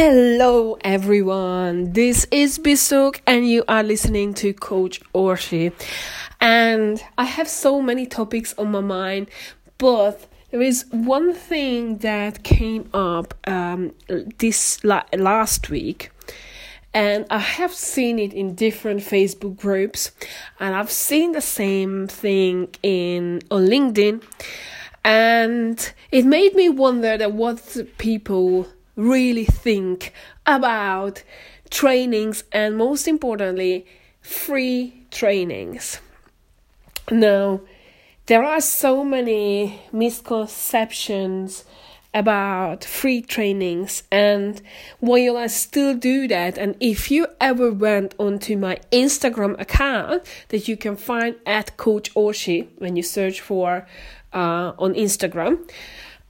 Hello, everyone. This is Bisuk, and you are listening to Coach Orshi. And I have so many topics on my mind, but there is one thing that came up um, this la- last week, and I have seen it in different Facebook groups, and I've seen the same thing in on LinkedIn, and it made me wonder that what people really think about trainings and most importantly free trainings. Now there are so many misconceptions about free trainings and while I still do that and if you ever went onto my Instagram account that you can find at coach Orshi when you search for uh, on Instagram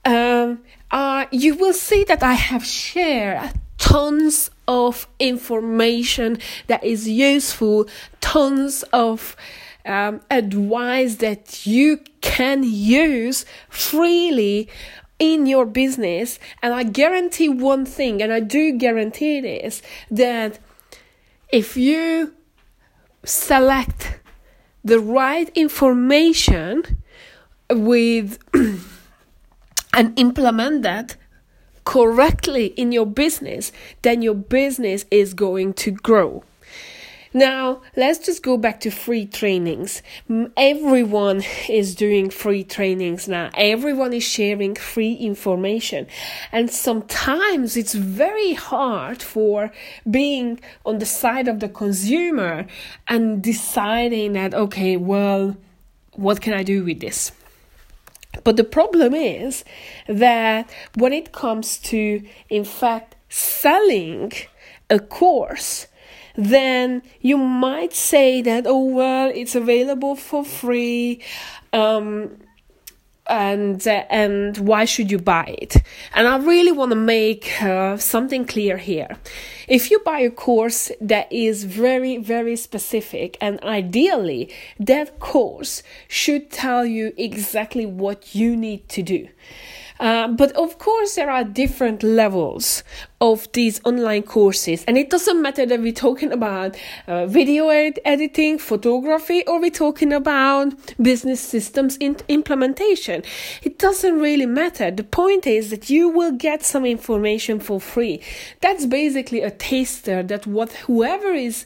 um, uh, you will see that I have shared tons of information that is useful, tons of um, advice that you can use freely in your business. And I guarantee one thing, and I do guarantee this that if you select the right information with and implement that correctly in your business, then your business is going to grow. Now, let's just go back to free trainings. Everyone is doing free trainings now. Everyone is sharing free information. And sometimes it's very hard for being on the side of the consumer and deciding that, okay, well, what can I do with this? But the problem is that when it comes to, in fact, selling a course, then you might say that, oh, well, it's available for free. Um, and uh, and why should you buy it? And i really want to make uh, something clear here. If you buy a course that is very very specific and ideally that course should tell you exactly what you need to do uh, but of course, there are different levels of these online courses, and it doesn't matter that we're talking about uh, video ed- editing, photography, or we're talking about business systems in- implementation. It doesn't really matter. The point is that you will get some information for free. That's basically a taster that what whoever is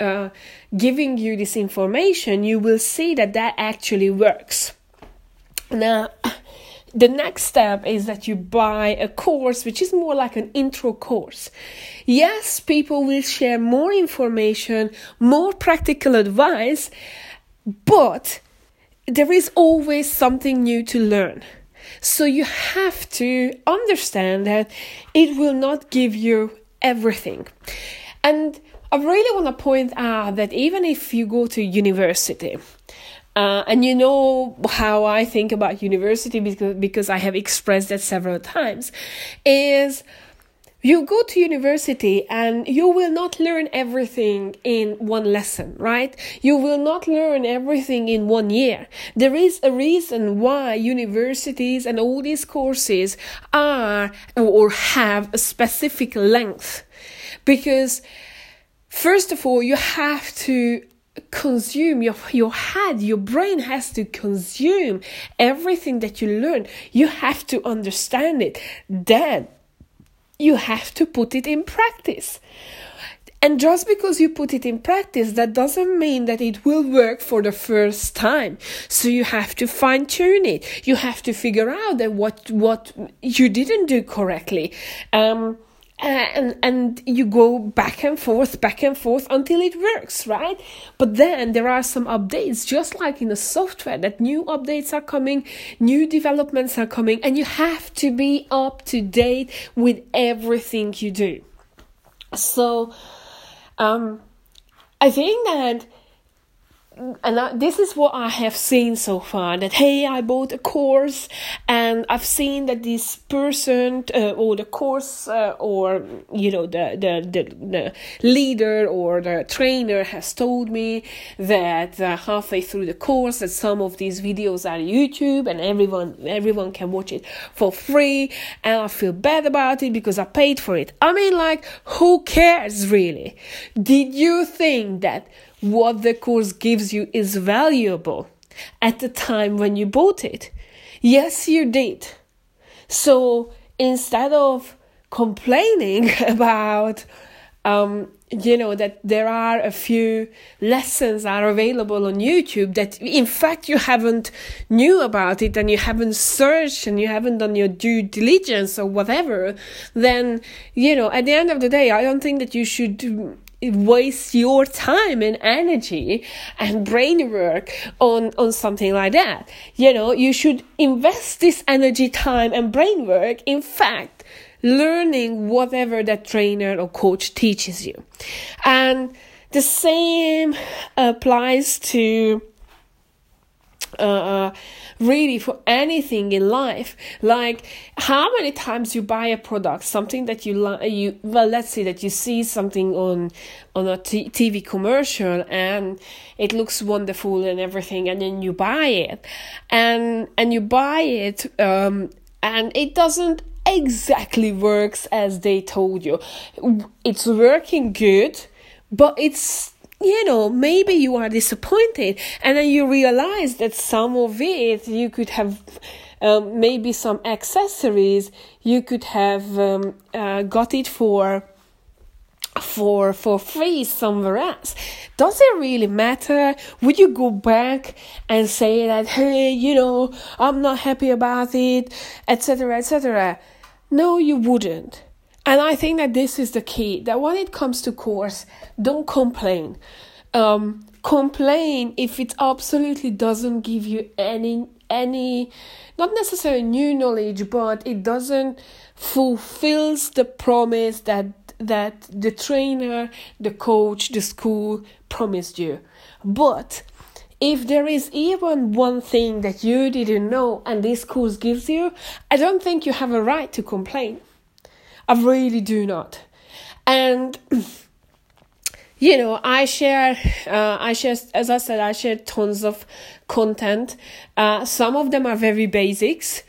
uh, giving you this information, you will see that that actually works. Now, the next step is that you buy a course which is more like an intro course. Yes, people will share more information, more practical advice, but there is always something new to learn. So you have to understand that it will not give you everything. And I really want to point out that even if you go to university, uh, and you know how I think about university because because I have expressed that several times is you go to university and you will not learn everything in one lesson, right? You will not learn everything in one year. There is a reason why universities and all these courses are or have a specific length. Because first of all, you have to consume your your head your brain has to consume everything that you learn you have to understand it then you have to put it in practice and just because you put it in practice, that doesn't mean that it will work for the first time. So you have to fine tune it. You have to figure out that what, what you didn't do correctly. Um, and and you go back and forth back and forth until it works right? But then there are some updates just like in the software that new updates are coming new developments are coming and you have to be up to date with everything you do. So um i think that and I, this is what I have seen so far that hey I bought a course and I've seen that this person uh, or the course uh, or you know the, the the the leader or the trainer has told me that uh, halfway through the course that some of these videos are YouTube and everyone everyone can watch it for free and I feel bad about it because I paid for it. I mean like who cares really? Did you think that what the course gives you is valuable at the time when you bought it. Yes, you did. So instead of complaining about, um, you know, that there are a few lessons are available on YouTube that in fact you haven't knew about it and you haven't searched and you haven't done your due diligence or whatever, then, you know, at the end of the day, I don't think that you should waste your time and energy and brain work on on something like that. You know you should invest this energy time and brain work in fact learning whatever that trainer or coach teaches you. And the same applies to uh, uh really for anything in life. Like how many times you buy a product, something that you like, you well, let's say that you see something on on a t- TV commercial and it looks wonderful and everything, and then you buy it, and and you buy it, um, and it doesn't exactly works as they told you. It's working good, but it's you know, maybe you are disappointed and then you realize that some of it you could have um, maybe some accessories you could have um, uh, got it for for for free somewhere else. Does it really matter? Would you go back and say that hey you know i'm not happy about it etc etc no you wouldn't and I think that this is the key that when it comes to course, don't complain. Um, complain if it absolutely doesn't give you any any not necessarily new knowledge but it doesn't fulfills the promise that that the trainer the coach the school promised you but if there is even one thing that you didn't know and this course gives you i don't think you have a right to complain I really do not. And you know, I share, uh, I share, as I said, I share tons of content. Uh, some of them are very basics,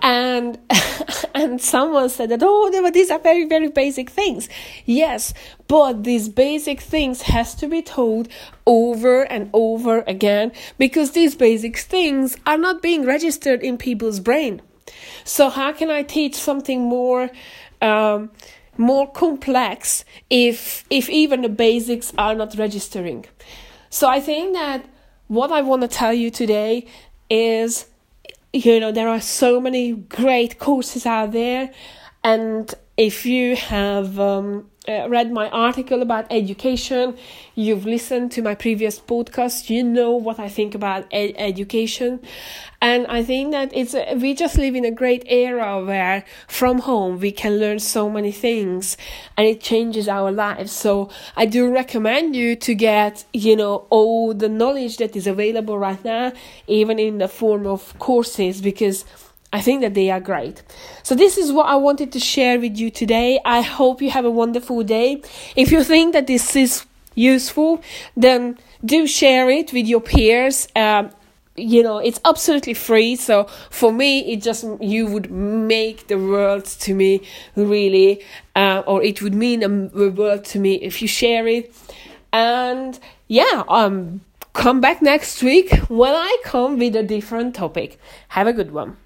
and and someone said that oh, these are very very basic things. Yes, but these basic things has to be told over and over again because these basic things are not being registered in people's brain. So how can I teach something more? Um, more complex if if even the basics are not registering. So I think that what I want to tell you today is you know there are so many great courses out there and if you have um, uh, read my article about education, you've listened to my previous podcast, you know what I think about ed- education. And I think that it's, a, we just live in a great era where from home we can learn so many things and it changes our lives. So I do recommend you to get, you know, all the knowledge that is available right now, even in the form of courses, because I think that they are great. So this is what I wanted to share with you today. I hope you have a wonderful day. If you think that this is useful, then do share it with your peers. Um, you know it's absolutely free so for me it just you would make the world to me really uh, or it would mean a world to me if you share it and yeah um come back next week when i come with a different topic have a good one